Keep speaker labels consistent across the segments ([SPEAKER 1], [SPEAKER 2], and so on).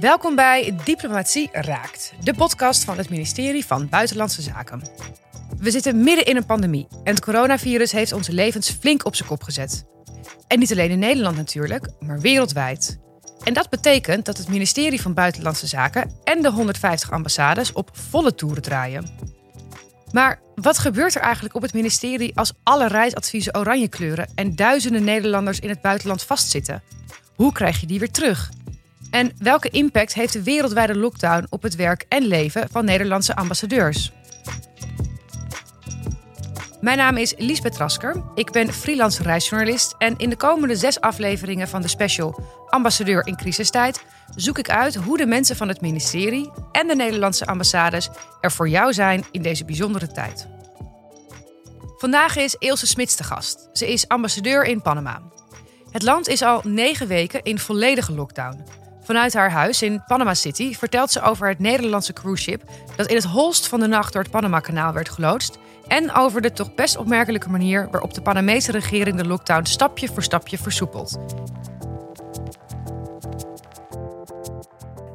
[SPEAKER 1] Welkom bij Diplomatie Raakt, de podcast van het ministerie van Buitenlandse Zaken. We zitten midden in een pandemie en het coronavirus heeft onze levens flink op zijn kop gezet. En niet alleen in Nederland natuurlijk, maar wereldwijd. En dat betekent dat het ministerie van Buitenlandse Zaken en de 150 ambassades op volle toeren draaien. Maar wat gebeurt er eigenlijk op het ministerie als alle reisadviezen oranje kleuren en duizenden Nederlanders in het buitenland vastzitten? Hoe krijg je die weer terug? En welke impact heeft de wereldwijde lockdown op het werk en leven van Nederlandse ambassadeurs? Mijn naam is Liesbeth Rasker. Ik ben freelance reisjournalist en in de komende zes afleveringen van de special Ambassadeur in crisistijd zoek ik uit hoe de mensen van het ministerie en de Nederlandse ambassades er voor jou zijn in deze bijzondere tijd. Vandaag is Ilse Smits de gast. Ze is ambassadeur in Panama. Het land is al negen weken in volledige lockdown. Vanuit haar huis in Panama City vertelt ze over het Nederlandse cruiseschip dat in het holst van de nacht door het Panama-kanaal werd geloodst. En over de toch best opmerkelijke manier waarop de Panamese regering de lockdown stapje voor stapje versoepelt.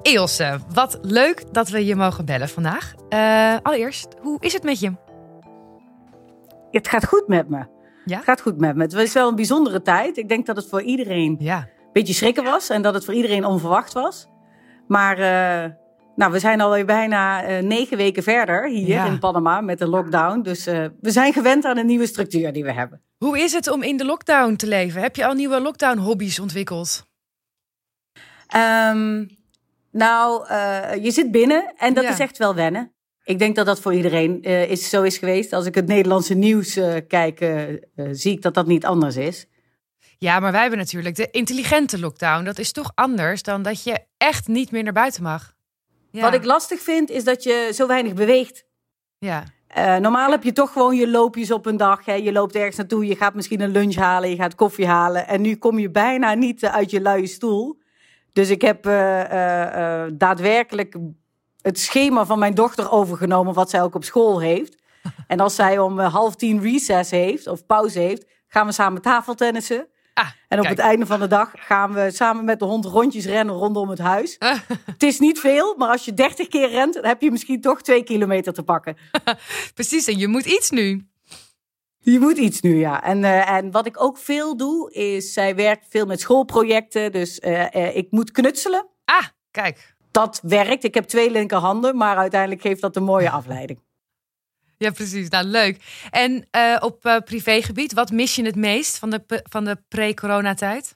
[SPEAKER 1] Ilse, wat leuk dat we je mogen bellen vandaag. Uh, allereerst, hoe is het met je?
[SPEAKER 2] Het gaat goed met me. Ja? Het gaat goed met me. Het is wel een bijzondere tijd. Ik denk dat het voor iedereen ja. Beetje schrikken was en dat het voor iedereen onverwacht was. Maar uh, nou, we zijn alweer bijna uh, negen weken verder hier in Panama met de lockdown. Dus uh, we zijn gewend aan een nieuwe structuur die we hebben.
[SPEAKER 1] Hoe is het om in de lockdown te leven? Heb je al nieuwe lockdown-hobby's ontwikkeld?
[SPEAKER 2] Um, nou, je zit binnen en dat is echt wel wennen. Ik denk dat dat voor iedereen is, zo is geweest. Als ik het Nederlandse nieuws kijk, zie ik dat dat niet anders is.
[SPEAKER 1] Ja, maar wij hebben natuurlijk de intelligente lockdown. Dat is toch anders dan dat je echt niet meer naar buiten mag.
[SPEAKER 2] Wat ik lastig vind, is dat je zo weinig beweegt.
[SPEAKER 1] Ja.
[SPEAKER 2] Uh, normaal heb je toch gewoon je loopjes op een dag. Hè. Je loopt ergens naartoe, je gaat misschien een lunch halen, je gaat koffie halen. En nu kom je bijna niet uit je luie stoel. Dus ik heb uh, uh, daadwerkelijk het schema van mijn dochter overgenomen, wat zij ook op school heeft. En als zij om half tien recess heeft of pauze heeft, gaan we samen tafeltennissen. Ah, en op het einde van de dag gaan we samen met de hond rondjes rennen rondom het huis. het is niet veel, maar als je 30 keer rent, dan heb je misschien toch twee kilometer te pakken.
[SPEAKER 1] Precies, en je moet iets nu.
[SPEAKER 2] Je moet iets nu, ja. En, uh, en wat ik ook veel doe, is zij werkt veel met schoolprojecten. Dus uh, uh, ik moet knutselen.
[SPEAKER 1] Ah, kijk.
[SPEAKER 2] Dat werkt. Ik heb twee linkerhanden, maar uiteindelijk geeft dat een mooie afleiding.
[SPEAKER 1] Ja, precies. Nou, leuk. En uh, op uh, privégebied, wat mis je het meest van de, van de pre-coronatijd?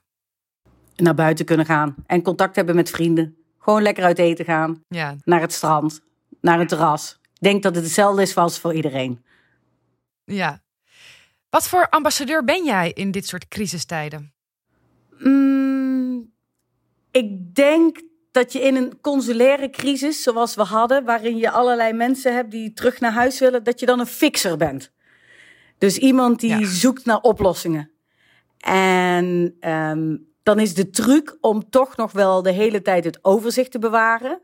[SPEAKER 2] Naar buiten kunnen gaan en contact hebben met vrienden. Gewoon lekker uit eten gaan. Ja. Naar het strand, naar het terras. Ik denk dat het hetzelfde is als voor iedereen.
[SPEAKER 1] Ja. Wat voor ambassadeur ben jij in dit soort crisistijden?
[SPEAKER 2] Mm, ik denk dat je in een consulaire crisis, zoals we hadden, waarin je allerlei mensen hebt die terug naar huis willen, dat je dan een fixer bent. Dus iemand die zoekt naar oplossingen. En um, dan is de truc om toch nog wel de hele tijd het overzicht te bewaren.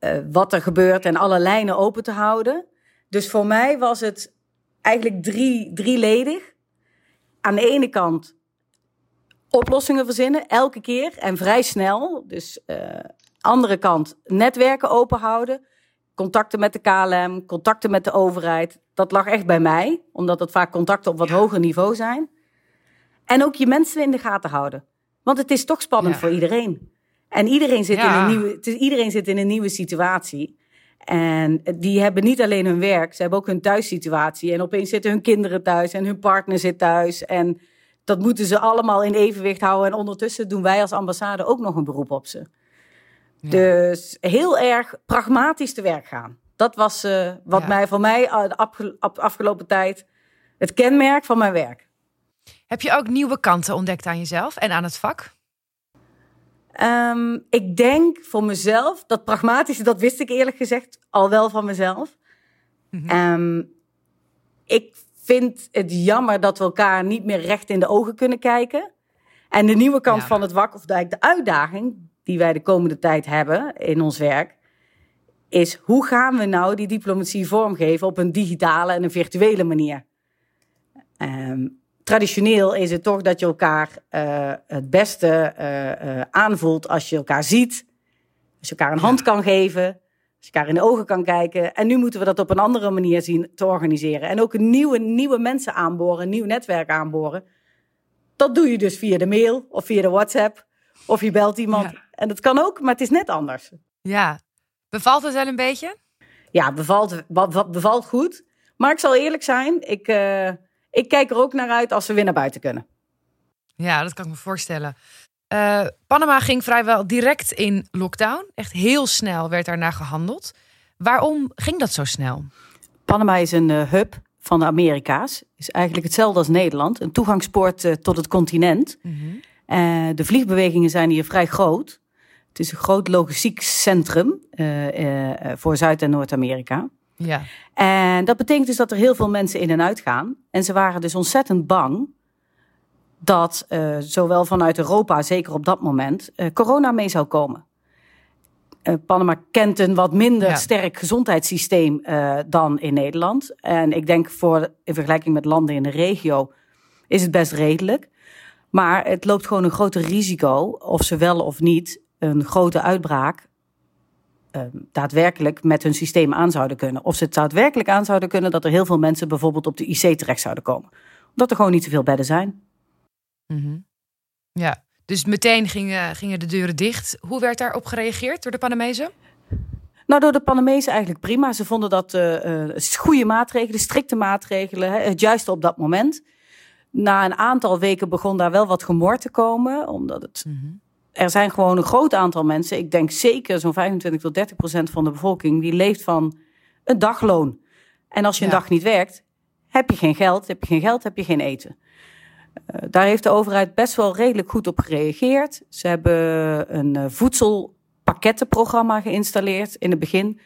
[SPEAKER 2] Uh, wat er gebeurt en alle lijnen open te houden. Dus voor mij was het eigenlijk drie, drieledig. Aan de ene kant oplossingen verzinnen, elke keer en vrij snel. Dus uh, andere kant, netwerken open houden. Contacten met de KLM, contacten met de overheid. Dat lag echt bij mij, omdat het vaak contacten op wat hoger niveau zijn. En ook je mensen in de gaten houden. Want het is toch spannend voor iedereen. En iedereen zit, in een nieuwe, het is, iedereen zit in een nieuwe situatie. En die hebben niet alleen hun werk, ze hebben ook hun thuissituatie. En opeens zitten hun kinderen thuis en hun partner zit thuis. En dat moeten ze allemaal in evenwicht houden. En ondertussen doen wij als ambassade ook nog een beroep op ze. Dus heel erg pragmatisch te werk gaan. Dat was uh, wat mij voor mij uh, de afgelopen tijd het kenmerk van mijn werk.
[SPEAKER 1] Heb je ook nieuwe kanten ontdekt aan jezelf en aan het vak?
[SPEAKER 2] Um, ik denk voor mezelf, dat pragmatische, dat wist ik eerlijk gezegd al wel van mezelf. Mm -hmm. um, ik vind het jammer dat we elkaar niet meer recht in de ogen kunnen kijken. En de nieuwe kant van het wak, of de uitdaging die wij de komende tijd hebben in ons werk, is hoe gaan we nou die diplomatie vormgeven op een digitale en een virtuele manier? Um, traditioneel is het toch dat je elkaar uh, het beste uh, uh, aanvoelt als je elkaar ziet, Als je elkaar een hand kan geven, als je elkaar in de ogen kan kijken. En nu moeten we dat op een andere manier zien te organiseren. En ook nieuwe, nieuwe mensen aanboren, een nieuw netwerk aanboren. Dat doe je dus via de mail of via de WhatsApp. Of je belt iemand. En dat kan ook, maar het is net anders.
[SPEAKER 1] Ja. Bevalt het wel een beetje?
[SPEAKER 2] Ja, bevalt, bevalt goed. Maar ik zal eerlijk zijn, ik, uh, ik kijk er ook naar uit als we weer naar buiten kunnen.
[SPEAKER 1] Ja, dat kan ik me voorstellen. Uh, Panama ging vrijwel direct in lockdown. Echt heel snel werd daarna gehandeld. Waarom ging dat zo snel?
[SPEAKER 2] Panama is een uh, hub van de Amerika's. Is eigenlijk hetzelfde als Nederland. Een toegangspoort uh, tot het continent. Mm -hmm. de vliegbewegingen zijn hier vrij groot. Het is een groot logistiek centrum voor Zuid- en Noord-Amerika.
[SPEAKER 1] Ja.
[SPEAKER 2] En dat betekent dus dat er heel veel mensen in en uit gaan. En ze waren dus ontzettend bang dat uh, zowel vanuit Europa, zeker op dat moment, uh, corona mee zou komen. Uh, Panama kent een wat minder ja. sterk gezondheidssysteem dan in Nederland. En ik denk voor in vergelijking met landen in de regio is het best redelijk. Maar het loopt gewoon een groter risico of ze wel of niet een grote uitbraak daadwerkelijk met hun systeem aan zouden kunnen. Of ze het daadwerkelijk aan zouden kunnen dat er heel veel mensen bijvoorbeeld op de IC terecht zouden komen. Omdat er gewoon niet zoveel bedden zijn.
[SPEAKER 1] Mm Ja, dus meteen gingen, gingen de deuren dicht. Hoe werd daarop gereageerd door de Panamezen?
[SPEAKER 2] Nou, door de Panamezen eigenlijk prima. Ze vonden dat uh, goede maatregelen, strikte maatregelen, hè, het juiste op dat moment. Na een aantal weken begon daar wel wat gemor te komen, omdat het. Mm -hmm. Er zijn gewoon een groot aantal mensen, ik denk zeker zo'n 25 tot 30 procent van de bevolking, die leeft van een dagloon. En als je ja. een dag niet werkt, heb je geen geld, heb je geen geld, heb je geen eten. Uh, daar heeft de overheid best wel redelijk goed op gereageerd. Ze hebben een uh, voedselpakkettenprogramma geïnstalleerd in het begin.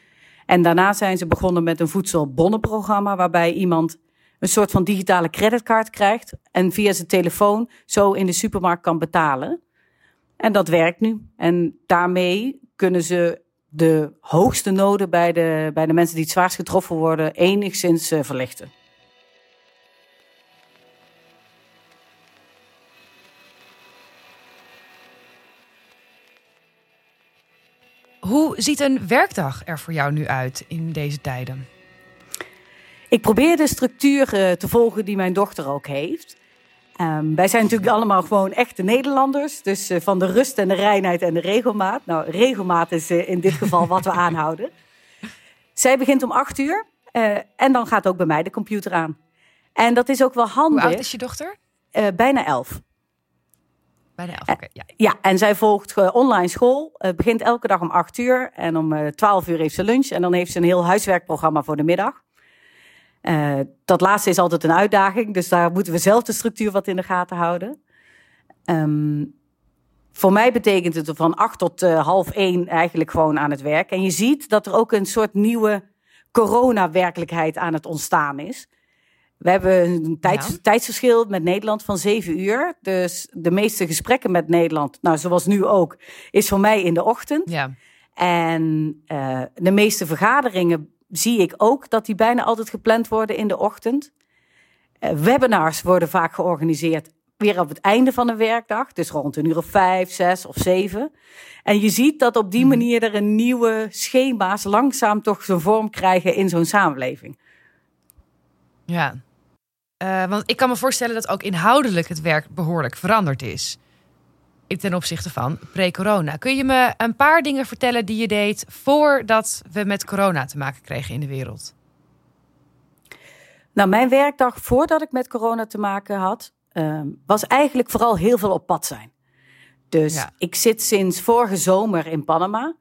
[SPEAKER 2] En daarna zijn ze begonnen met een voedselbonnenprogramma, waarbij iemand een soort van digitale creditcard krijgt en via zijn telefoon zo in de supermarkt kan betalen. En dat werkt nu. En daarmee kunnen ze de hoogste noden bij de, bij de mensen die het zwaarst getroffen worden enigszins uh, verlichten.
[SPEAKER 1] Hoe ziet een werkdag er voor jou nu uit in deze tijden?
[SPEAKER 2] Ik probeer de structuur uh, te volgen die mijn dochter ook heeft. Um, wij zijn natuurlijk allemaal gewoon echte Nederlanders. Dus uh, van de rust en de reinheid en de regelmaat. Nou, regelmaat is uh, in dit geval wat we aanhouden. Zij begint om acht uur. en dan gaat ook bij mij de computer aan. En dat is ook wel handig.
[SPEAKER 1] Hoe oud is je dochter?
[SPEAKER 2] bijna elf.
[SPEAKER 1] Bij de elf, okay, ja.
[SPEAKER 2] ja, en zij volgt uh, online school. Het begint elke dag om 8 uur. En om uh, 12 uur heeft ze lunch. En dan heeft ze een heel huiswerkprogramma voor de middag. Uh, dat laatste is altijd een uitdaging. Dus daar moeten we zelf de structuur wat in de gaten houden. Um, voor mij betekent het van 8 tot uh, half 1 eigenlijk gewoon aan het werk. En je ziet dat er ook een soort nieuwe corona-werkelijkheid aan het ontstaan is. We hebben een tijds, ja. tijdsverschil met Nederland van zeven uur. Dus de meeste gesprekken met Nederland, nou zoals nu ook, is voor mij in de ochtend.
[SPEAKER 1] Ja.
[SPEAKER 2] En uh, de meeste vergaderingen zie ik ook dat die bijna altijd gepland worden in de ochtend. Uh, webinars worden vaak georganiseerd weer op het einde van een werkdag. Dus rond een uur of vijf, zes of zeven. En je ziet dat op die manier er een nieuwe schema's langzaam toch zijn vorm krijgen in zo'n samenleving.
[SPEAKER 1] Ja, uh, want ik kan me voorstellen dat ook inhoudelijk het werk behoorlijk veranderd is. Ten opzichte van pre-corona. Kun je me een paar dingen vertellen die je deed voordat we met corona te maken kregen in de wereld?
[SPEAKER 2] Nou, mijn werkdag voordat ik met corona te maken had, uh, was eigenlijk vooral heel veel op pad zijn. Dus ja. ik zit sinds vorige zomer in Panama.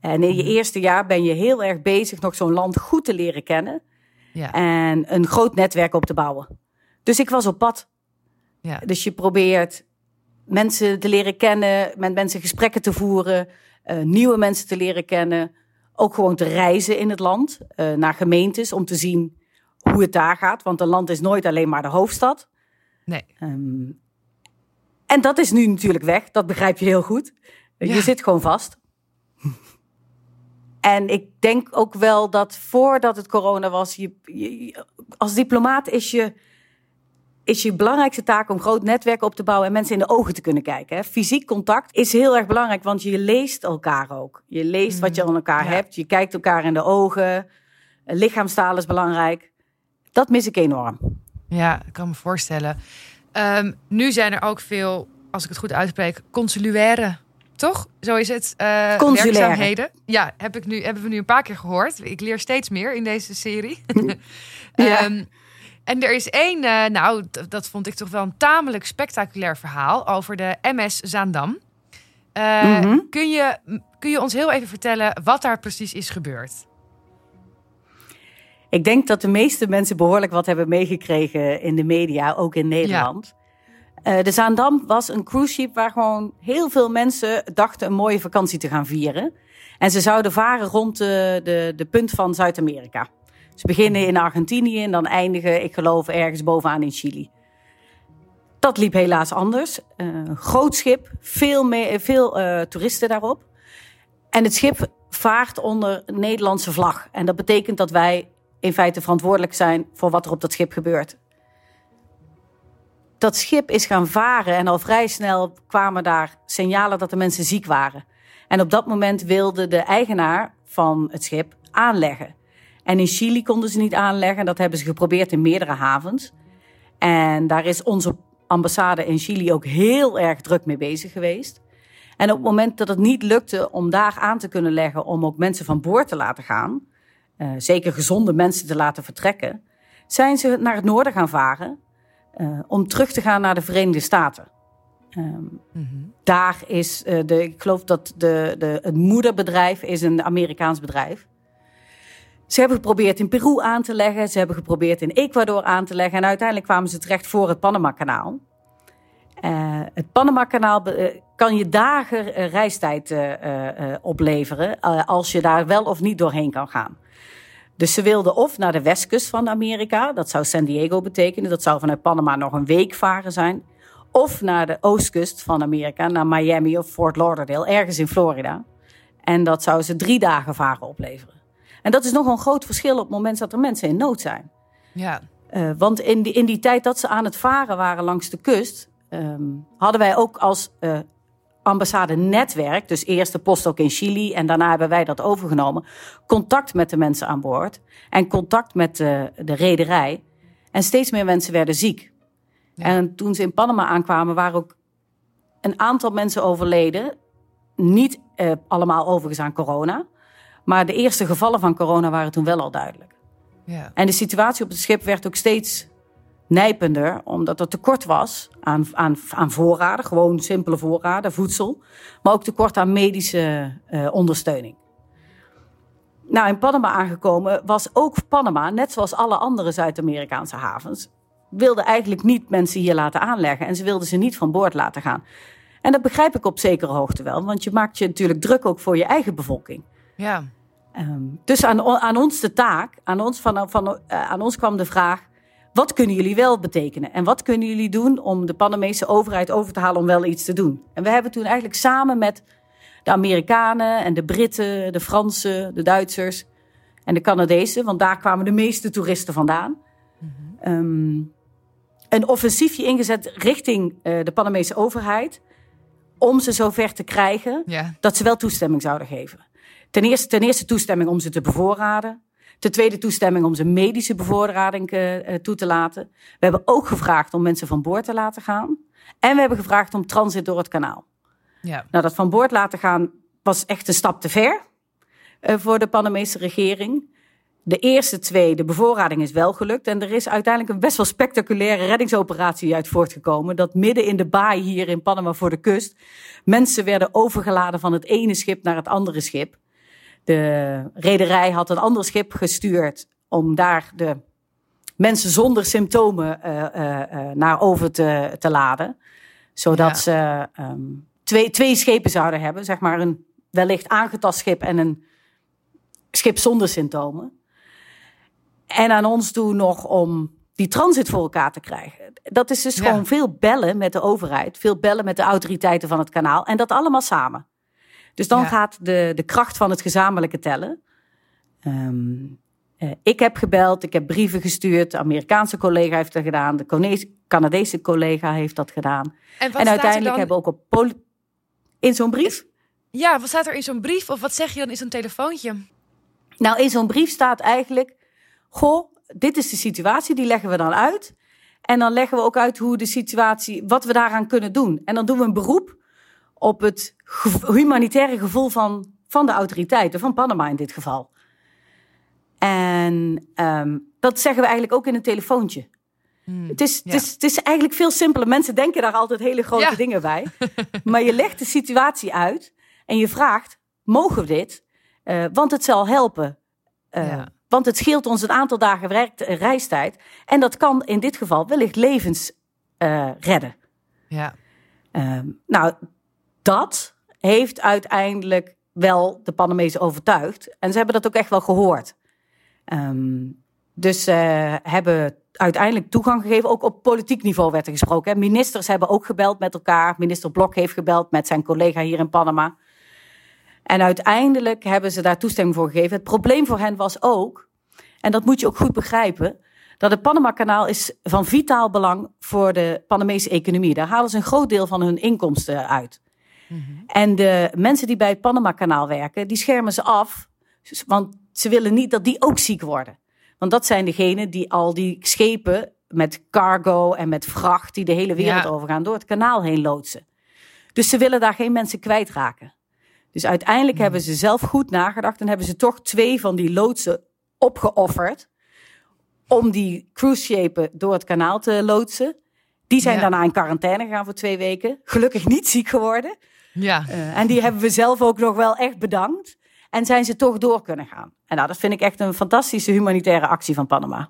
[SPEAKER 2] En in je mm. eerste jaar ben je heel erg bezig nog zo'n land goed te leren kennen. Ja. En een groot netwerk op te bouwen. Dus ik was op pad.
[SPEAKER 1] Ja.
[SPEAKER 2] Dus je probeert mensen te leren kennen, met mensen gesprekken te voeren, uh, nieuwe mensen te leren kennen. Ook gewoon te reizen in het land, uh, naar gemeentes, om te zien hoe het daar gaat. Want een land is nooit alleen maar de hoofdstad.
[SPEAKER 1] Nee.
[SPEAKER 2] Um, en dat is nu natuurlijk weg, dat begrijp je heel goed. Ja. Je zit gewoon vast. En ik denk ook wel dat voordat het corona was, je, je, als diplomaat is je is je belangrijkste taak om groot netwerk op te bouwen en mensen in de ogen te kunnen kijken. Hè. Fysiek contact is heel erg belangrijk, want je leest elkaar ook. Je leest wat je aan elkaar
[SPEAKER 1] Mm, ja.
[SPEAKER 2] hebt, je kijkt elkaar in de ogen. Lichaamstaal is belangrijk. Dat mis ik enorm.
[SPEAKER 1] Ja, ik kan me voorstellen. Ehm, nu zijn er ook veel, als ik het goed uitspreek, consulaire. Toch? Zo is het.
[SPEAKER 2] Consulaire.
[SPEAKER 1] werkzaamheden. Ja, heb ik nu, hebben we nu een paar keer gehoord. Ik leer steeds meer in deze serie.
[SPEAKER 2] Ja.
[SPEAKER 1] Ehm, en er is één, eh, nou, dat vond ik toch wel een tamelijk spectaculair verhaal over de MS Zaandam. Eh,
[SPEAKER 2] Mhm.
[SPEAKER 1] kun, je, kun je ons heel even vertellen wat daar precies is gebeurd?
[SPEAKER 2] Ik denk dat de meeste mensen behoorlijk wat hebben meegekregen in de media, ook in Nederland. Eh, de Zaandam was een cruise ship waar gewoon heel veel mensen dachten een mooie vakantie te gaan vieren. En ze zouden varen rond de, de, de punt van Zuid-Amerika. Ze beginnen in Argentinië en dan eindigen, ik geloof, ergens bovenaan in Chili. Dat liep helaas anders. Eh, Een groot schip, veel, me- veel eh, toeristen daarop. En het schip vaart onder Nederlandse vlag. En dat betekent dat wij in feite verantwoordelijk zijn voor wat er op dat schip gebeurt. Dat schip is gaan varen en al vrij snel kwamen daar signalen dat de mensen ziek waren. En op dat moment wilde de eigenaar van het schip aanleggen. En in Chili konden ze niet aanleggen. Dat hebben ze geprobeerd in meerdere havens. En daar is onze ambassade in Chili ook heel erg druk mee bezig geweest. En op het moment dat het niet lukte om daar aan te kunnen leggen om ook mensen van boord te laten gaan, eh, zeker gezonde mensen te laten vertrekken, zijn ze naar het noorden gaan varen eh, om terug te gaan naar de Verenigde Staten. Ehm, daar is, eh, de, ik geloof dat de, de, het moederbedrijf is een Amerikaans bedrijf. Ze hebben geprobeerd in Peru aan te leggen, ze hebben geprobeerd in Ecuador aan te leggen en uiteindelijk kwamen ze terecht voor het Panama-kanaal. Eh, het Panama-kanaal be- kan je dagen reistijd opleveren als je daar wel of niet doorheen kan gaan. Dus ze wilden of naar de westkust van Amerika, dat zou San Diego betekenen, dat zou vanuit Panama nog een week varen zijn. Of naar de oostkust van Amerika, naar Miami of Fort Lauderdale, ergens in Florida. En dat zou ze drie dagen varen opleveren. En dat is nogal een groot verschil op het moment dat er mensen in nood zijn.
[SPEAKER 1] Ja,
[SPEAKER 2] Eh, want in die, in die tijd dat ze aan het varen waren langs de kust, ehm, hadden wij ook als eh, ambassade netwerk, dus eerst de post ook in Chili en daarna hebben wij dat overgenomen, contact met de mensen aan boord en contact met de, de rederij. En steeds meer mensen werden ziek.
[SPEAKER 1] Ja.
[SPEAKER 2] En toen ze in Panama aankwamen, waren ook een aantal mensen overleden. Niet eh, allemaal overigens aan corona. Maar de eerste gevallen van corona waren toen wel al duidelijk.
[SPEAKER 1] ja.
[SPEAKER 2] En de situatie op het schip werd ook steeds nijpender, omdat er tekort was aan, aan, aan voorraden, gewoon simpele voorraden, voedsel, maar ook tekort aan medische eh, ondersteuning. Nou, in Panama aangekomen was ook Panama, net zoals alle andere Zuid-Amerikaanse havens, wilde eigenlijk niet mensen hier laten aanleggen en ze wilden ze niet van boord laten gaan. En dat begrijp ik op zekere hoogte wel, want je maakt je natuurlijk druk ook voor je eigen bevolking.
[SPEAKER 1] ja.
[SPEAKER 2] Ehm, dus aan, aan ons de taak, aan ons, van, van, eh, aan ons kwam de vraag: wat kunnen jullie wel betekenen? En wat kunnen jullie doen om de Panamese overheid over te halen om wel iets te doen? En we hebben toen eigenlijk samen met de Amerikanen en de Britten, de Fransen, de Duitsers en de Canadezen, want daar kwamen de meeste toeristen vandaan, ehm, een offensiefje ingezet richting eh, de Panamese overheid om ze zover te krijgen dat ze wel toestemming zouden geven. Ten eerste, ten eerste toestemming om ze te bevoorraden. Ten tweede toestemming om ze medische bevoorrading eh, eh, toe te laten. We hebben ook gevraagd om mensen van boord te laten gaan. En we hebben gevraagd om transit door het kanaal.
[SPEAKER 1] ja.
[SPEAKER 2] Nou, dat van boord laten gaan was echt een stap te ver eh, voor de Panamese regering. De eerste twee, de bevoorrading is wel gelukt. En er is uiteindelijk een best wel spectaculaire reddingsoperatie uit voortgekomen. Dat midden in de baai hier in Panama voor de kust. mensen werden overgeladen van het ene schip naar het andere schip. De rederij had een ander schip gestuurd om daar de mensen zonder symptomen eh, eh, eh, naar over te, te laden. Zodat
[SPEAKER 1] Ja.
[SPEAKER 2] ze ehm, twee, twee schepen zouden hebben. Zeg maar een wellicht aangetast schip en een schip zonder symptomen. En aan ons doen nog om die transit voor elkaar te krijgen. Dat is dus
[SPEAKER 1] Ja.
[SPEAKER 2] gewoon veel bellen met de overheid, veel bellen met de autoriteiten van het kanaal en dat allemaal samen. Dus dan
[SPEAKER 1] Ja.
[SPEAKER 2] gaat de, de kracht van het gezamenlijke tellen. Ehm, eh, ik heb gebeld, ik heb brieven gestuurd, de Amerikaanse collega heeft dat gedaan, de Canadese collega heeft dat gedaan.
[SPEAKER 1] En,
[SPEAKER 2] uiteindelijk
[SPEAKER 1] dan-
[SPEAKER 2] hebben we ook op poli- in zo'n brief.
[SPEAKER 1] Ja, wat staat er in zo'n brief? Of wat zeg je dan in zo'n telefoontje?
[SPEAKER 2] Nou, in zo'n brief staat eigenlijk: Goh, dit is de situatie, die leggen we dan uit. En dan leggen we ook uit hoe de situatie, wat we daaraan kunnen doen. En dan doen we een beroep op het humanitaire gevoel van, van de autoriteiten, van Panama in dit geval. En ehm, dat zeggen we eigenlijk ook in een telefoontje. Het is,
[SPEAKER 1] ja.
[SPEAKER 2] het, is, het is eigenlijk veel simpeler. Mensen denken daar altijd hele grote
[SPEAKER 1] Ja.
[SPEAKER 2] dingen bij. maar je legt de situatie uit en je vraagt: mogen we dit? Eh, want het zal helpen. Eh,
[SPEAKER 1] Ja.
[SPEAKER 2] Want het scheelt ons een aantal dagen eh, reistijd. En dat kan in dit geval wellicht levens redden.
[SPEAKER 1] Ja.
[SPEAKER 2] Ehm, nou, dat heeft uiteindelijk wel de Panamezen overtuigd. En ze hebben dat ook echt wel gehoord. Ehm, dus ze hebben uiteindelijk toegang gegeven. Ook op politiek niveau werd er gesproken. Hè. Ministers hebben ook gebeld met elkaar. Minister Blok heeft gebeld met zijn collega hier in Panama. En uiteindelijk hebben ze daar toestemming voor gegeven. Het probleem voor hen was ook, en dat moet je ook goed begrijpen, dat het Panama-kanaal is van vitaal belang voor de Panamese economie. Daar halen ze een groot deel van hun inkomsten uit. En de mensen die bij het Panama-kanaal werken, die schermen ze af, want ze willen niet dat die ook ziek worden. Want dat zijn degenen die al die schepen met cargo en met vracht die de hele wereld
[SPEAKER 1] Ja.
[SPEAKER 2] overgaan door het kanaal heen loodsen. Dus ze willen daar geen mensen kwijtraken. Dus uiteindelijk hebben ze zelf goed nagedacht en hebben ze toch twee van die loodsen opgeofferd om die cruiseschepen door het kanaal te loodsen. Die zijn
[SPEAKER 1] Ja.
[SPEAKER 2] daarna in quarantaine gegaan voor twee weken. Gelukkig niet ziek geworden.
[SPEAKER 1] Ja.
[SPEAKER 2] Eh, en die hebben we zelf ook nog wel echt bedankt. En zijn ze toch door kunnen gaan. En nou, dat vind ik echt een fantastische humanitaire actie van Panama.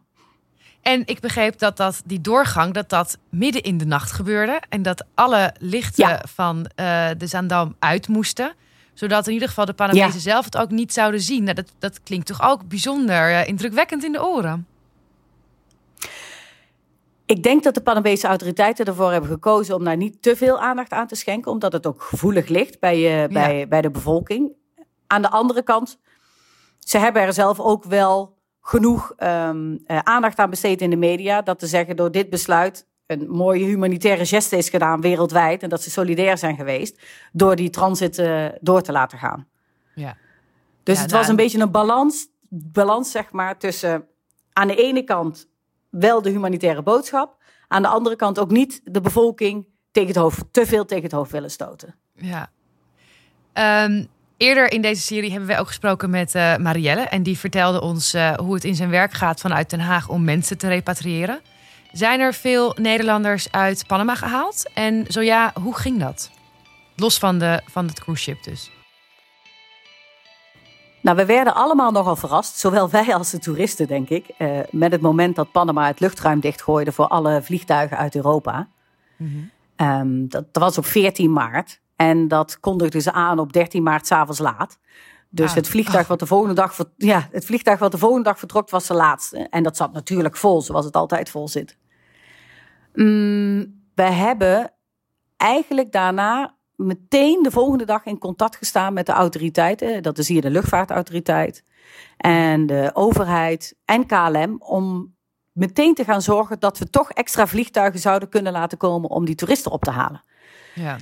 [SPEAKER 1] En ik begreep dat, dat die doorgang dat dat midden in de nacht gebeurde. En dat alle lichten
[SPEAKER 2] Ja.
[SPEAKER 1] van eh, de Zaandam uit moesten. Zodat in ieder geval de Panamezen
[SPEAKER 2] Ja.
[SPEAKER 1] zelf het ook niet zouden zien. Nou, dat, dat klinkt toch ook bijzonder eh, indrukwekkend in de oren.
[SPEAKER 2] Ik denk dat de Panamese autoriteiten ervoor hebben gekozen om daar niet te veel aandacht aan te schenken, omdat het ook gevoelig ligt bij, eh, bij, bij de bevolking. Aan de andere kant, ze hebben er zelf ook wel genoeg ehm, eh, aandacht aan besteed in de media. Dat te zeggen, door dit besluit een mooie humanitaire geste is gedaan wereldwijd. En dat ze solidair zijn geweest door die transit eh, door te laten gaan.
[SPEAKER 1] Ja.
[SPEAKER 2] Dus
[SPEAKER 1] Ja,
[SPEAKER 2] het
[SPEAKER 1] nou,
[SPEAKER 2] was een beetje een balans, balans zeg maar, tussen aan de ene kant wel de humanitaire boodschap, aan de andere kant ook niet de bevolking tegen het hoofd, te veel tegen het hoofd willen stoten.
[SPEAKER 1] Ja. Ehm, eerder in deze serie hebben we ook gesproken met eh, Marielle. En die vertelde ons eh, hoe het in zijn werk gaat vanuit Den Haag om mensen te repatriëren. Zijn er veel Nederlanders uit Panama gehaald? En zo ja, hoe ging dat? Los van, de, van het cruise ship dus.
[SPEAKER 2] Nou, we werden allemaal nogal verrast, zowel wij als de toeristen, denk ik, eh, met het moment dat Panama het luchtruim dichtgooide voor alle vliegtuigen uit Europa. Ehm, dat, dat was op 14 maart en dat kondigden ze aan op 13 maart s'avonds laat. Dus
[SPEAKER 1] Ah.
[SPEAKER 2] het, vliegtuig wat de volgende dag, ja, het vliegtuig wat de volgende dag vertrok was de laatste. En dat zat natuurlijk vol, zoals het altijd vol zit. Mm, we hebben eigenlijk daarna meteen de volgende dag in contact gestaan met de autoriteiten. Dat is hier de luchtvaartautoriteit en de overheid en KLM. Om meteen te gaan zorgen dat we toch extra vliegtuigen zouden kunnen laten komen om die toeristen op te halen.
[SPEAKER 1] Ja.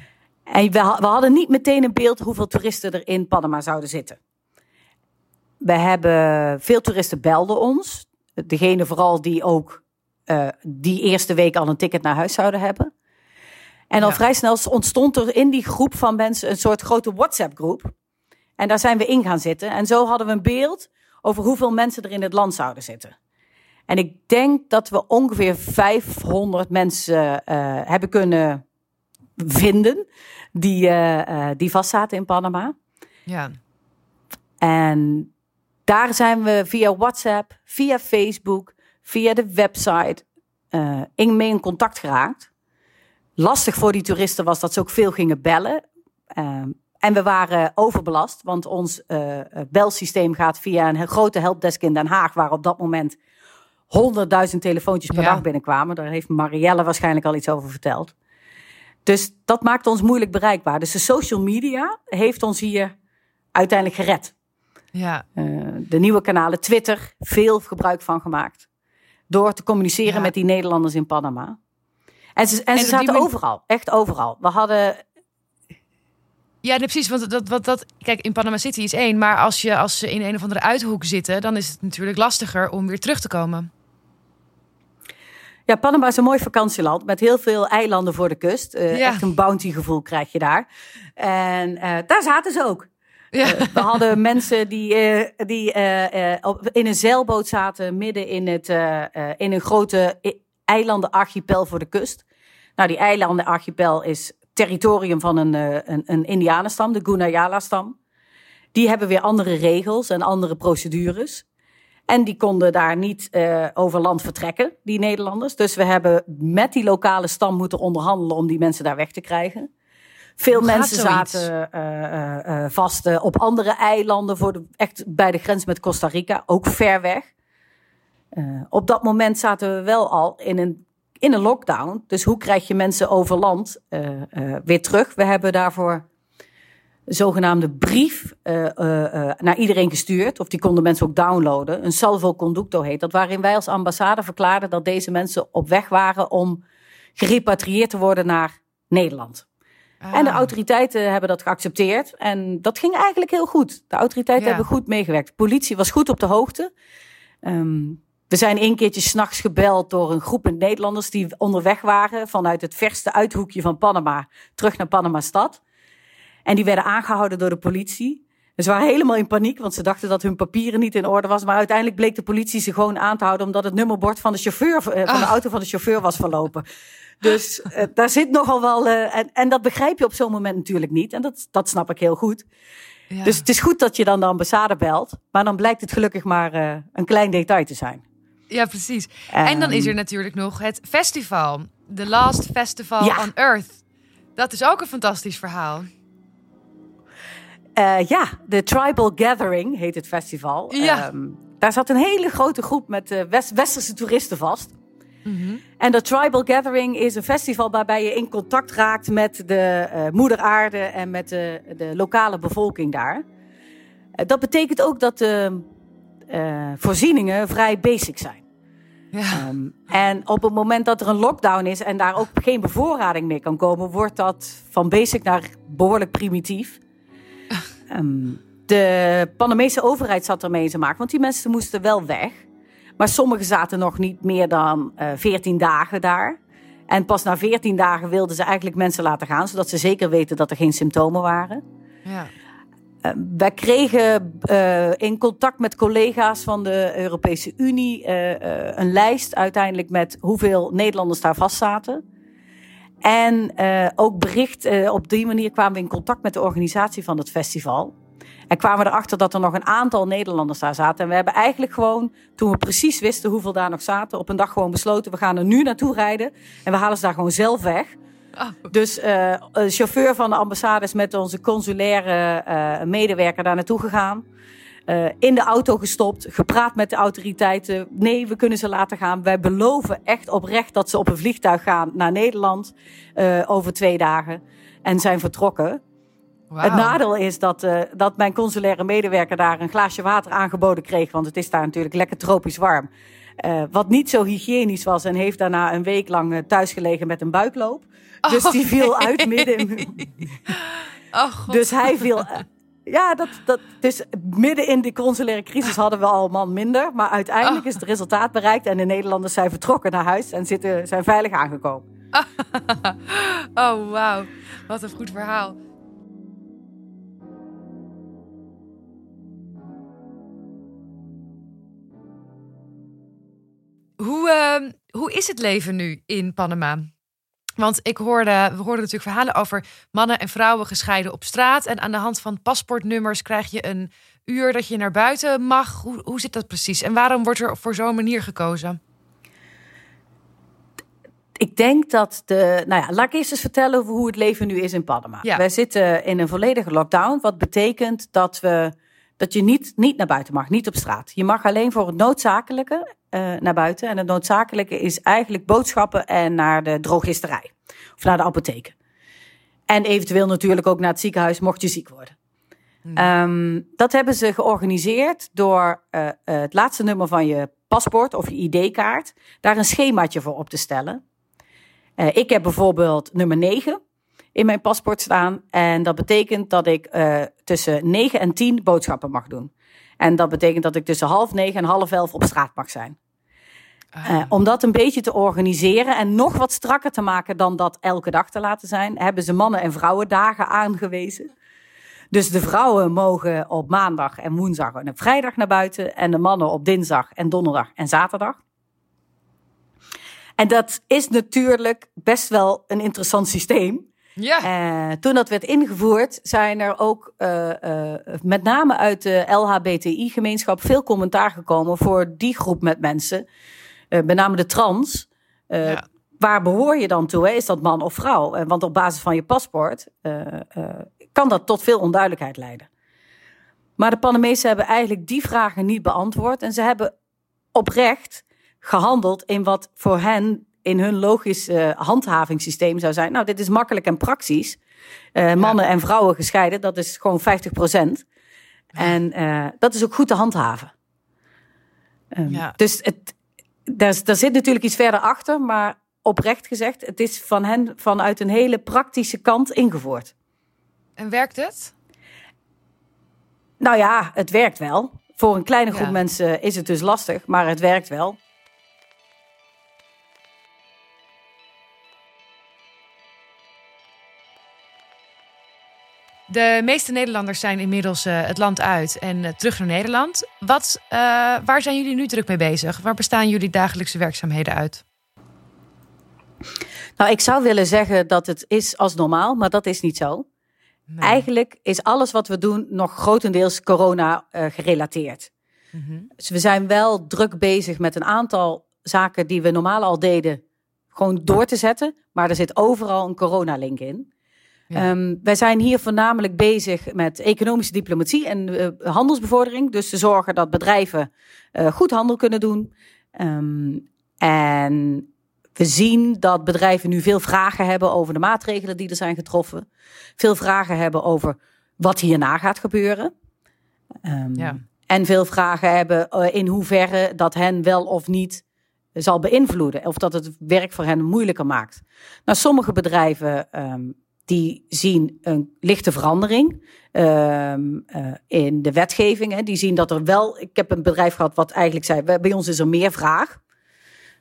[SPEAKER 2] En we, ha- we hadden niet meteen een beeld hoeveel toeristen er in Panama zouden zitten. We hebben veel toeristen belden ons. Degene vooral die ook eh, die eerste week al een ticket naar huis zouden hebben. En al
[SPEAKER 1] Ja.
[SPEAKER 2] vrij snel ontstond er in die groep van mensen een soort grote WhatsApp-groep. En daar zijn we in gaan zitten. En zo hadden we een beeld over hoeveel mensen er in het land zouden zitten. En ik denk dat we ongeveer 500 mensen eh, hebben kunnen vinden die, eh, eh, die vastzaten in Panama.
[SPEAKER 1] Ja.
[SPEAKER 2] En daar zijn we via WhatsApp, via Facebook, via de website in mee in contact geraakt. Lastig voor die toeristen was dat ze ook veel gingen bellen. Ehm, en we waren overbelast, want ons eh, eh, belsysteem gaat via een grote helpdesk in Den Haag, waar op dat moment 100.000 telefoontjes per
[SPEAKER 1] Ja.
[SPEAKER 2] dag binnenkwamen. Daar heeft Marielle waarschijnlijk al iets over verteld. Dus dat maakt ons moeilijk bereikbaar. Dus de social media heeft ons hier uiteindelijk gered.
[SPEAKER 1] Ja.
[SPEAKER 2] Eh, de nieuwe kanalen Twitter, veel gebruik van gemaakt. Door te communiceren
[SPEAKER 1] Ja.
[SPEAKER 2] met die Nederlanders in Panama. En ze, en ze zaten overal, echt overal. We hadden
[SPEAKER 1] ja, precies. Want dat, wat, dat, kijk, in Panama City is één. Maar als, je, als ze in een of andere uithoek zitten, dan is het natuurlijk lastiger om weer terug te komen.
[SPEAKER 2] Ja, Panama is een mooi vakantieland met heel veel eilanden voor de kust. Uh, Echt een bounty gevoel krijg je daar. En uh, daar zaten ze ook. Ja. Uh, we hadden mensen die, die in een zeilboot zaten midden in, het, in een grote eilandenarchipel voor de kust. Nou, die eilandenarchipel is territorium van een, een, een Indianenstam, de Gunayala-stam. Die hebben weer andere regels en andere procedures. En die konden daar niet uh, over land vertrekken, die Nederlanders. Dus we hebben met die lokale stam moeten onderhandelen om die mensen daar weg te krijgen. Veel mensen zaten uh, uh, vast op andere eilanden, voor de, echt bij de grens met Costa Rica, ook ver weg. Op dat moment zaten we wel al in een, in een lockdown. Dus hoe krijg je mensen over land weer terug? We hebben daarvoor zogenaamde brief naar iedereen gestuurd. Of die konden mensen ook downloaden. Een salvo conducto heet dat. Waarin wij als ambassade verklaarden dat deze mensen op weg waren om gerepatrieerd te worden naar Nederland. Ah. En de autoriteiten hebben dat geaccepteerd. En dat ging eigenlijk heel goed. De autoriteiten hebben goed meegewerkt. De politie was goed op de hoogte. Um, we zijn een keertje s'nachts gebeld door een groep Nederlanders die onderweg waren vanuit het verste uithoekje van Panama terug naar Panama stad. En die werden aangehouden door de politie. Dus ze waren helemaal in paniek, want ze dachten dat hun papieren niet in orde was. Maar uiteindelijk bleek de politie ze gewoon aan te houden, omdat het nummerbord van de chauffeur, eh, van de ah. auto van de chauffeur was verlopen. Dus uh, daar zit nogal wel. Uh, en, en dat begrijp je op zo'n moment natuurlijk niet. En dat, dat snap ik heel goed. Ja. Dus het is goed dat je dan de ambassade belt. Maar dan blijkt het gelukkig maar uh, een klein detail te zijn.
[SPEAKER 1] Ja, precies. en dan is er ehm. natuurlijk nog het festival. The Last Festival ja. on Earth. Dat is ook een fantastisch verhaal.
[SPEAKER 2] Uh, ja, de Tribal Gathering heet het festival. Ja. Um, daar zat een hele grote groep met uh, West Westerse toeristen vast. Mm -hmm. En de Tribal Gathering is een festival waarbij je in contact raakt met de uh, moeder aarde en met de, de lokale bevolking daar. dat betekent ook dat de voorzieningen vrij basic zijn. Ja. Um, en op het moment dat er een lockdown is en daar ook geen bevoorrading meer kan komen, wordt dat van basic naar behoorlijk primitief. Um, de Panamese overheid zat ermee te maken, want die mensen moesten wel weg. Maar sommigen zaten nog niet meer dan uh, eh, 14 dagen daar. En pas na 14 dagen wilden ze eigenlijk mensen laten gaan, zodat ze zeker weten dat er geen symptomen waren. Ja. Uh, wij kregen uh, in contact met collega's van de Europese Unie een lijst uiteindelijk met hoeveel Nederlanders daar vast zaten. En ook bericht, op die manier kwamen we in contact met de organisatie van het festival. En kwamen erachter dat er nog een aantal Nederlanders daar zaten. En we hebben eigenlijk gewoon, toen we precies wisten hoeveel daar nog zaten, op een dag gewoon besloten: we gaan er nu naartoe rijden. En we halen ze daar gewoon zelf weg. Oh. Dus uh, een chauffeur van de ambassade is met onze consulaire uh, medewerker daar naartoe gegaan. Uh, in de auto gestopt, gepraat met de autoriteiten. Nee, we kunnen ze laten gaan. Wij beloven echt oprecht dat ze op een vliegtuig gaan naar Nederland over twee dagen en zijn vertrokken. Wow. Het nadeel is dat, uh, dat mijn consulaire medewerker daar een glaasje water aangeboden kreeg, want het is daar natuurlijk lekker tropisch warm. Wat niet zo hygiënisch was en heeft daarna een week lang thuis gelegen met een buikloop. Dus die viel uit midden. Oh, dus hij viel ja, dat, dat, dus midden in die consulaire crisis hadden we al man minder. Maar uiteindelijk is het resultaat bereikt en de Nederlanders zijn vertrokken naar huis en zitten, zijn veilig aangekomen.
[SPEAKER 1] Oh, wauw. Wat een goed verhaal. Hoe is het leven nu in Panama? Want ik hoorde, we hoorden natuurlijk verhalen over mannen en vrouwen gescheiden op straat. En aan de hand van paspoortnummers krijg je een uur dat je naar buiten mag. Hoe, hoe zit dat precies? En waarom wordt er voor zo'n manier gekozen?
[SPEAKER 2] Ik denk dat de. Nou ja, laat ik eerst eens vertellen hoe het leven nu is in Panama. Ja. Wij zitten in een volledige lockdown. Wat betekent dat, we, dat je niet, niet naar buiten mag, niet op straat. Je mag alleen voor het noodzakelijke uh, naar buiten. En het noodzakelijke is eigenlijk boodschappen en naar de drogisterij. Of naar de apotheek. En eventueel natuurlijk ook naar het ziekenhuis mocht je ziek worden. Hmm. Um, dat hebben ze georganiseerd door uh, het laatste nummer van je paspoort of je ID-kaart daar een schemaatje voor op te stellen. Ik heb bijvoorbeeld nummer 9 in mijn paspoort staan. En dat betekent dat ik uh, tussen 9 en 10 boodschappen mag doen. En dat betekent dat ik tussen half negen en half elf op straat mag zijn. Uh, om dat een beetje te organiseren en nog wat strakker te maken dan dat elke dag te laten zijn, hebben ze mannen- en vrouwendagen aangewezen. Dus de vrouwen mogen op maandag en woensdag en op vrijdag naar buiten. En de mannen op dinsdag en donderdag en zaterdag. En dat is natuurlijk best wel een interessant systeem.
[SPEAKER 1] Ja.
[SPEAKER 2] Uh, toen dat werd ingevoerd, zijn er ook uh, uh, met name uit de LHBTI-gemeenschap veel commentaar gekomen voor die groep met mensen. met name de trans. Ja. Waar behoor je dan toe? Hè? Is dat man of vrouw? want op basis van je paspoort kan dat tot veel onduidelijkheid leiden. Maar de Panamezen hebben eigenlijk die vragen niet beantwoord. En ze hebben oprecht gehandeld in wat voor hen in hun logisch uh, handhavingssysteem zou zijn. Nou, dit is makkelijk en praktisch. Uh, mannen ja. en vrouwen gescheiden, dat is gewoon 50 procent. En uh, dat is ook goed te handhaven. Um, ja. Dus het, daar, daar zit natuurlijk iets verder achter, maar oprecht gezegd, het is van hen vanuit een hele praktische kant ingevoerd.
[SPEAKER 1] En werkt het?
[SPEAKER 2] Nou ja, het werkt wel. Voor een kleine groep ja. mensen is het dus lastig, maar het werkt wel.
[SPEAKER 1] De meeste Nederlanders zijn inmiddels uh, het land uit en uh, terug naar Nederland. Wat, uh, waar zijn jullie nu druk mee bezig? Waar bestaan jullie dagelijkse werkzaamheden uit?
[SPEAKER 2] Nou, ik zou willen zeggen dat het is als normaal, maar dat is niet zo. Nee. Eigenlijk is alles wat we doen nog grotendeels corona gerelateerd. Mm -hmm. Dus we zijn wel druk bezig met een aantal zaken die we normaal al deden, gewoon door te zetten. Maar er zit overal een coronalink in. Ja. Um, wij zijn hier voornamelijk bezig met economische diplomatie en uh, handelsbevordering. Dus te zorgen dat bedrijven uh, goed handel kunnen doen. Um, en we zien dat bedrijven nu veel vragen hebben over de maatregelen die er zijn getroffen. Veel vragen hebben over wat hierna gaat gebeuren. Um, ja. En veel vragen hebben uh, in hoeverre dat hen wel of niet zal beïnvloeden. Of dat het werk voor hen moeilijker maakt. Nou, sommige bedrijven die zien een lichte verandering um, uh, in de wetgeving. Hè. Die zien dat er wel. Ik heb een bedrijf gehad wat eigenlijk zei: bij ons is er meer vraag.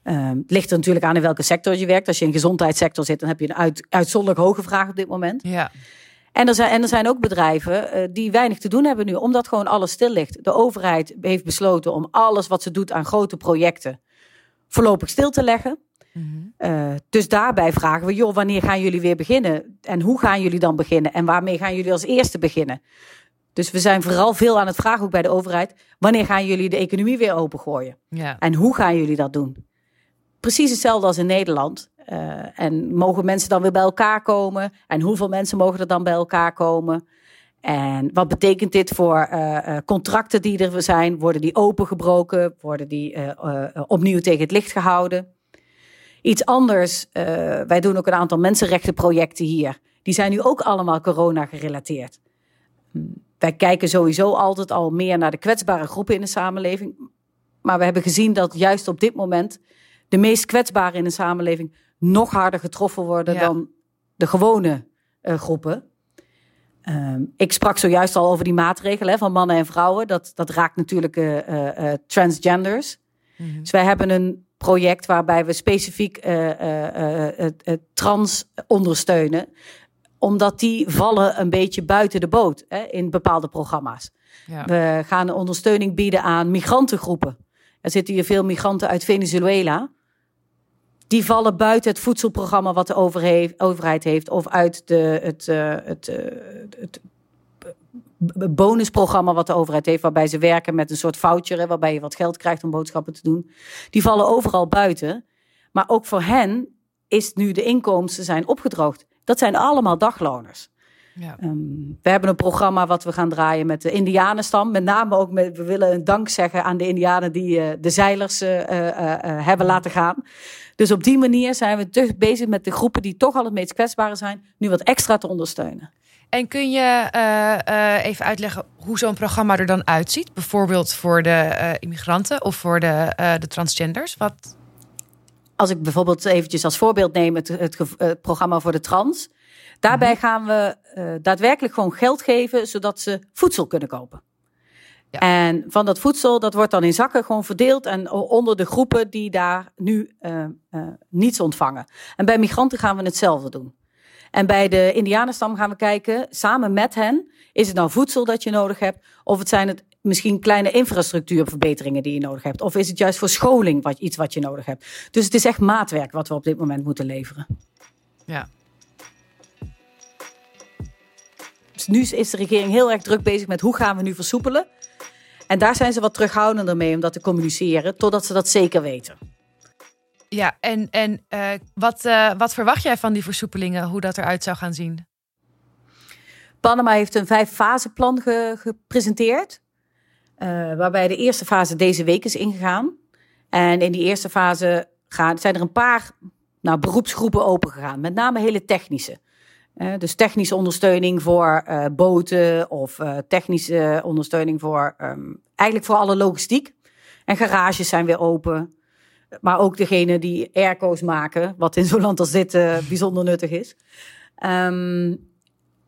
[SPEAKER 2] Um, het ligt er natuurlijk aan in welke sector je werkt. Als je in de gezondheidssector zit, dan heb je een uit, uitzonderlijk hoge vraag op dit moment.
[SPEAKER 1] Ja.
[SPEAKER 2] En er, zijn, en er zijn ook bedrijven uh, die weinig te doen hebben nu, omdat gewoon alles stil ligt. De overheid heeft besloten om alles wat ze doet aan grote projecten voorlopig stil te leggen. Mm -hmm. uh, dus daarbij vragen we, joh, wanneer gaan jullie weer beginnen? En hoe gaan jullie dan beginnen? En waarmee gaan jullie als eerste beginnen? Dus we zijn vooral veel aan het vragen, ook bij de overheid, wanneer gaan jullie de economie weer opengooien?
[SPEAKER 1] Ja.
[SPEAKER 2] En hoe gaan jullie dat doen? Precies hetzelfde als in Nederland. Uh, en mogen mensen dan weer bij elkaar komen? En hoeveel mensen mogen er dan bij elkaar komen? En wat betekent dit voor uh, contracten die er zijn? Worden die opengebroken? Worden die opnieuw tegen het licht gehouden? Iets anders, uh, wij doen ook een aantal mensenrechtenprojecten hier. Die zijn nu ook allemaal corona gerelateerd. Wij kijken sowieso altijd al meer naar de kwetsbare groepen in de samenleving. Maar we hebben gezien dat juist op dit moment de meest kwetsbaren in de samenleving nog harder getroffen worden ja. dan de gewone uh, groepen. Um, ik sprak zojuist al over die maatregelen hè, van mannen en vrouwen. Dat, dat raakt natuurlijk uh, transgenders. Mm -hmm. Dus wij hebben een project waarbij we specifiek uh, uh, uh, trans ondersteunen. Omdat die vallen een beetje buiten de boot hè, in bepaalde programma's. Ja. We gaan ondersteuning bieden aan migrantengroepen. Er zitten hier veel migranten uit Venezuela. Die vallen buiten het voedselprogramma wat de overheid heeft, of uit de, het, het, het, het bonusprogramma wat de overheid heeft, waarbij ze werken met een soort voucher, waarbij je wat geld krijgt om boodschappen te doen. Die vallen overal buiten. Maar ook voor hen is nu de inkomsten zijn opgedroogd. Dat zijn allemaal dagloners.
[SPEAKER 1] Ja.
[SPEAKER 2] Um, we hebben een programma wat we gaan draaien met de Indianenstam. Met name ook met, we willen een dank zeggen aan de Indianen die uh, de zeilers uh, uh, hebben laten gaan. Dus op die manier zijn we terug bezig met de groepen die toch al het meest kwetsbare zijn, nu wat extra te ondersteunen.
[SPEAKER 1] En kun je uh, uh, even uitleggen hoe zo'n programma er dan uitziet? Bijvoorbeeld voor de uh, immigranten of voor de, de transgenders? Wat...
[SPEAKER 2] als ik bijvoorbeeld eventjes als voorbeeld neem het, het, het programma voor de trans. Daarbij mhm. gaan we daadwerkelijk gewoon geld geven, zodat ze voedsel kunnen kopen. Ja. En van dat voedsel, dat wordt dan in zakken gewoon verdeeld en onder de groepen die daar nu niets ontvangen. En bij migranten gaan we hetzelfde doen. En bij de Indianenstam gaan we kijken, samen met hen, is het nou voedsel dat je nodig hebt? Of het zijn het misschien kleine infrastructuurverbeteringen die je nodig hebt? Of is het juist voor scholing wat, iets wat je nodig hebt? Dus het is echt maatwerk wat we op dit moment moeten leveren.
[SPEAKER 1] Ja.
[SPEAKER 2] Dus nu is de regering heel erg druk bezig met hoe gaan we nu versoepelen. En daar zijn ze wat terughoudender mee om dat te communiceren, totdat ze dat zeker weten.
[SPEAKER 1] Ja, en, en uh, wat, uh, wat verwacht jij van die versoepelingen, hoe dat eruit zou gaan zien?
[SPEAKER 2] Panama heeft een vijf-fase-plan ge gepresenteerd. Uh, waarbij de eerste fase deze week is ingegaan. En in die eerste fase gaan, zijn er een paar nou, beroepsgroepen opengegaan. Met name hele technische. Dus technische ondersteuning voor boten of technische ondersteuning voor um, eigenlijk voor alle logistiek. En garages zijn weer open. Maar ook degene die airco's maken, wat in zo'n land als dit bijzonder nuttig is. Um,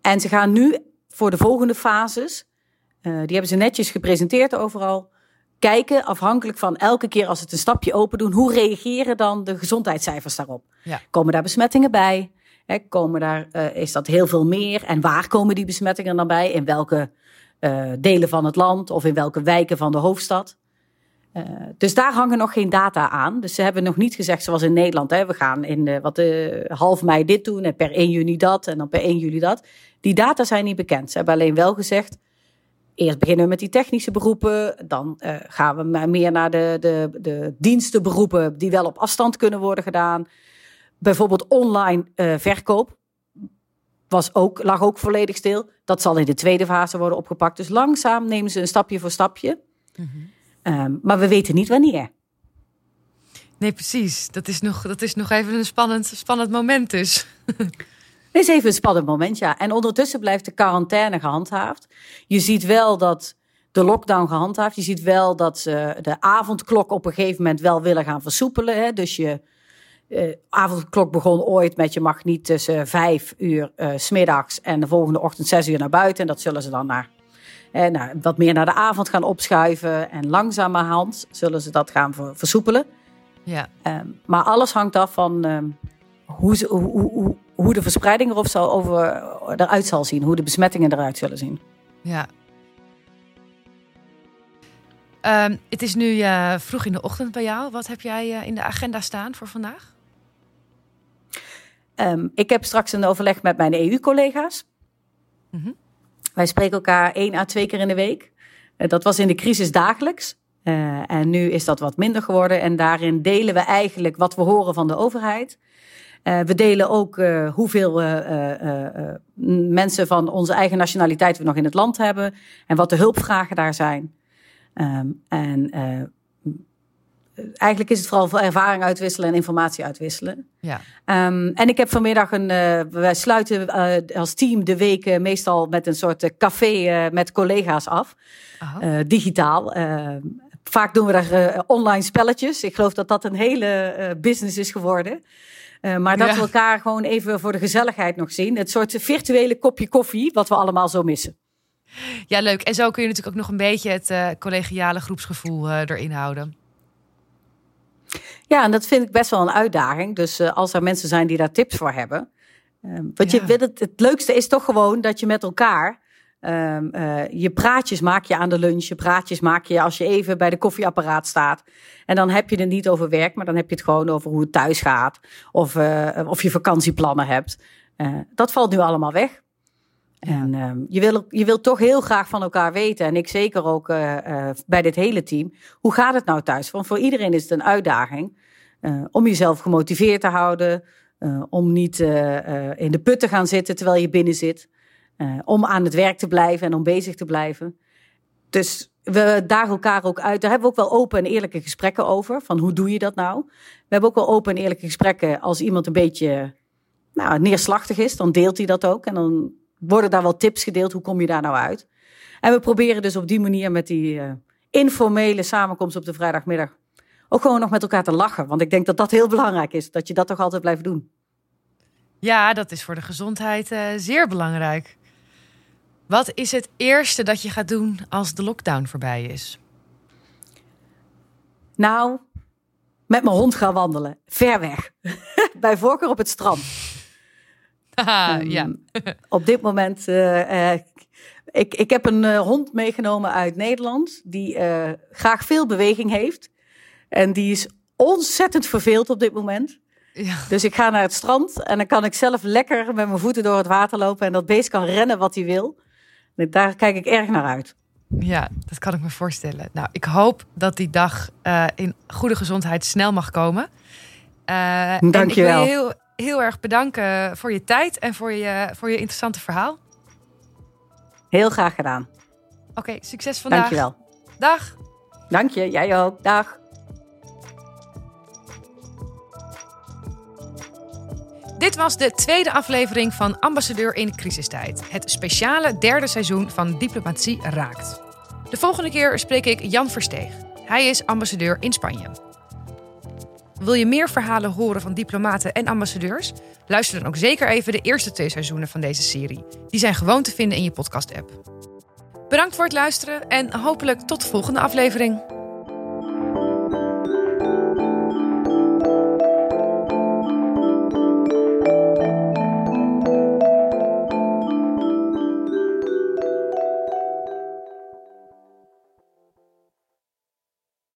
[SPEAKER 2] en ze gaan nu voor de volgende fases, uh, die hebben ze netjes gepresenteerd overal, kijken afhankelijk van elke keer als het een stapje open doen, hoe reageren dan de gezondheidscijfers daarop? Ja. Komen daar besmettingen bij? Komen daar, uh, is dat heel veel meer? En waar komen die besmettingen dan bij? In welke delen van het land of in welke wijken van de hoofdstad? Uh, dus daar hangen nog geen data aan. Dus ze hebben nog niet gezegd, zoals in Nederland, hè, we gaan in uh, wat, uh, half mei dit doen en per 1 juni dat en dan per 1 juli dat. Die data zijn niet bekend. Ze hebben alleen wel gezegd, eerst beginnen we met die technische beroepen, dan gaan we meer naar de, de, de dienstenberoepen die wel op afstand kunnen worden gedaan. Bijvoorbeeld online verkoop was ook, lag ook volledig stil. Dat zal in de tweede fase worden opgepakt. Dus langzaam nemen ze een stapje voor stapje. -hmm. Um, maar we weten niet wanneer.
[SPEAKER 1] Nee, precies. Dat is nog, dat is nog even een spannend, spannend moment dus.
[SPEAKER 2] Het is even een spannend moment, ja. En ondertussen blijft de quarantaine gehandhaafd. Je ziet wel dat de lockdown gehandhaafd. Je ziet wel dat ze de avondklok op een gegeven moment wel willen gaan versoepelen. Hè? Dus je uh, avondklok begon ooit met je mag niet tussen vijf uur uh, smiddags en de volgende ochtend zes uur naar buiten. En dat zullen ze dan naar eh, nou, wat meer naar de avond gaan opschuiven. En langzamerhand zullen ze dat gaan versoepelen.
[SPEAKER 1] Ja.
[SPEAKER 2] Um, maar alles hangt af van um, hoe, ze, hoe, hoe, hoe, de verspreiding erop zal over, eruit zal zien. Hoe de besmettingen eruit zullen zien.
[SPEAKER 1] Ja. Um, het is nu uh, vroeg in de ochtend bij jou. Wat heb jij uh, in de agenda staan voor vandaag?
[SPEAKER 2] ik heb straks een overleg met mijn EU-collega's. Mm -hmm. Wij spreken elkaar één à twee keer in de week. Uh, dat was in de crisis dagelijks. Uh, en nu is dat wat minder geworden. En daarin delen we eigenlijk wat we horen van de overheid. Uh, we delen ook hoeveel mensen van onze eigen nationaliteit we nog in het land hebben. En wat de hulpvragen daar zijn. Um, en eigenlijk is het vooral ervaring uitwisselen en informatie uitwisselen.
[SPEAKER 1] Ja.
[SPEAKER 2] Um, en ik heb vanmiddag een. Uh, wij sluiten uh, als team de week uh, meestal met een soort café met collega's af. digitaal. vaak doen we daar online spelletjes. Ik geloof dat dat een hele business is geworden. maar dat ja. we elkaar gewoon even voor de gezelligheid nog zien. Het soort virtuele kopje koffie, wat we allemaal zo missen.
[SPEAKER 1] Ja, leuk. En zo kun je natuurlijk ook nog een beetje het collegiale groepsgevoel erin houden.
[SPEAKER 2] Ja, en dat vind ik best wel een uitdaging. Dus uh, als er mensen zijn die daar tips voor hebben. Um, want ja. je weet het, het leukste is toch gewoon dat je met elkaar. Um, uh, je praatjes maak je aan de lunch, je praatjes maak je als je even bij de koffieapparaat staat. En dan heb je het niet over werk, maar dan heb je het gewoon over hoe het thuis gaat. Of, uh, of je vakantieplannen hebt. dat valt nu allemaal weg. En um, je, wil, je toch heel graag van elkaar weten. En ik zeker ook uh, uh, bij dit hele team. Hoe gaat het nou thuis? Want voor iedereen is het een uitdaging. Uh, om jezelf gemotiveerd te houden. om niet in de put te gaan zitten terwijl je binnen zit. om aan het werk te blijven en om bezig te blijven. Dus we dagen elkaar ook uit. Daar hebben we ook wel open en eerlijke gesprekken over. Van hoe doe je dat nou? We hebben ook wel open en eerlijke gesprekken. Als iemand een beetje nou, neerslachtig is, dan deelt hij dat ook. En dan worden daar wel tips gedeeld. Hoe kom je daar nou uit? En we proberen dus op die manier met die uh, informele samenkomst op de vrijdagmiddag ook gewoon nog met elkaar te lachen. Want ik denk dat dat heel belangrijk is. Dat je dat toch altijd blijft doen.
[SPEAKER 1] Ja, dat is voor de gezondheid uh, zeer belangrijk. Wat is het eerste dat je gaat doen als de lockdown voorbij is?
[SPEAKER 2] Nou, met mijn hond gaan wandelen. Ver weg. Bij voorkeur op het strand.
[SPEAKER 1] Haha, ja.
[SPEAKER 2] Op dit moment. Uh, uh, ik, ik heb een uh, hond meegenomen uit Nederland. Die graag veel beweging heeft. En die is ontzettend verveeld op dit moment.
[SPEAKER 1] Ja.
[SPEAKER 2] Dus ik ga naar het strand. En dan kan ik zelf lekker met mijn voeten door het water lopen. En dat beest kan rennen wat hij wil. Daar kijk ik erg naar uit.
[SPEAKER 1] Ja, dat kan ik me voorstellen. Nou, ik hoop dat die dag uh, in goede gezondheid snel mag komen. Uh,
[SPEAKER 2] Dank je wel.
[SPEAKER 1] Heel, heel erg bedanken voor je tijd en voor je, voor je interessante verhaal.
[SPEAKER 2] Heel graag gedaan.
[SPEAKER 1] Oké, okay, succes vandaag.
[SPEAKER 2] Dank je wel.
[SPEAKER 1] Dag.
[SPEAKER 2] Dank je, jij ook. Dag.
[SPEAKER 1] Dit was de tweede aflevering van Ambassadeur in crisistijd. Het speciale derde seizoen van Diplomatie Raakt. De volgende keer spreek ik Jan Versteeg. Hij is ambassadeur in Spanje. Wil je meer verhalen horen van diplomaten en ambassadeurs? Luister dan ook zeker even de eerste twee seizoenen van deze serie. Die zijn gewoon te vinden in je podcast-app. Bedankt voor het luisteren en hopelijk tot de volgende aflevering.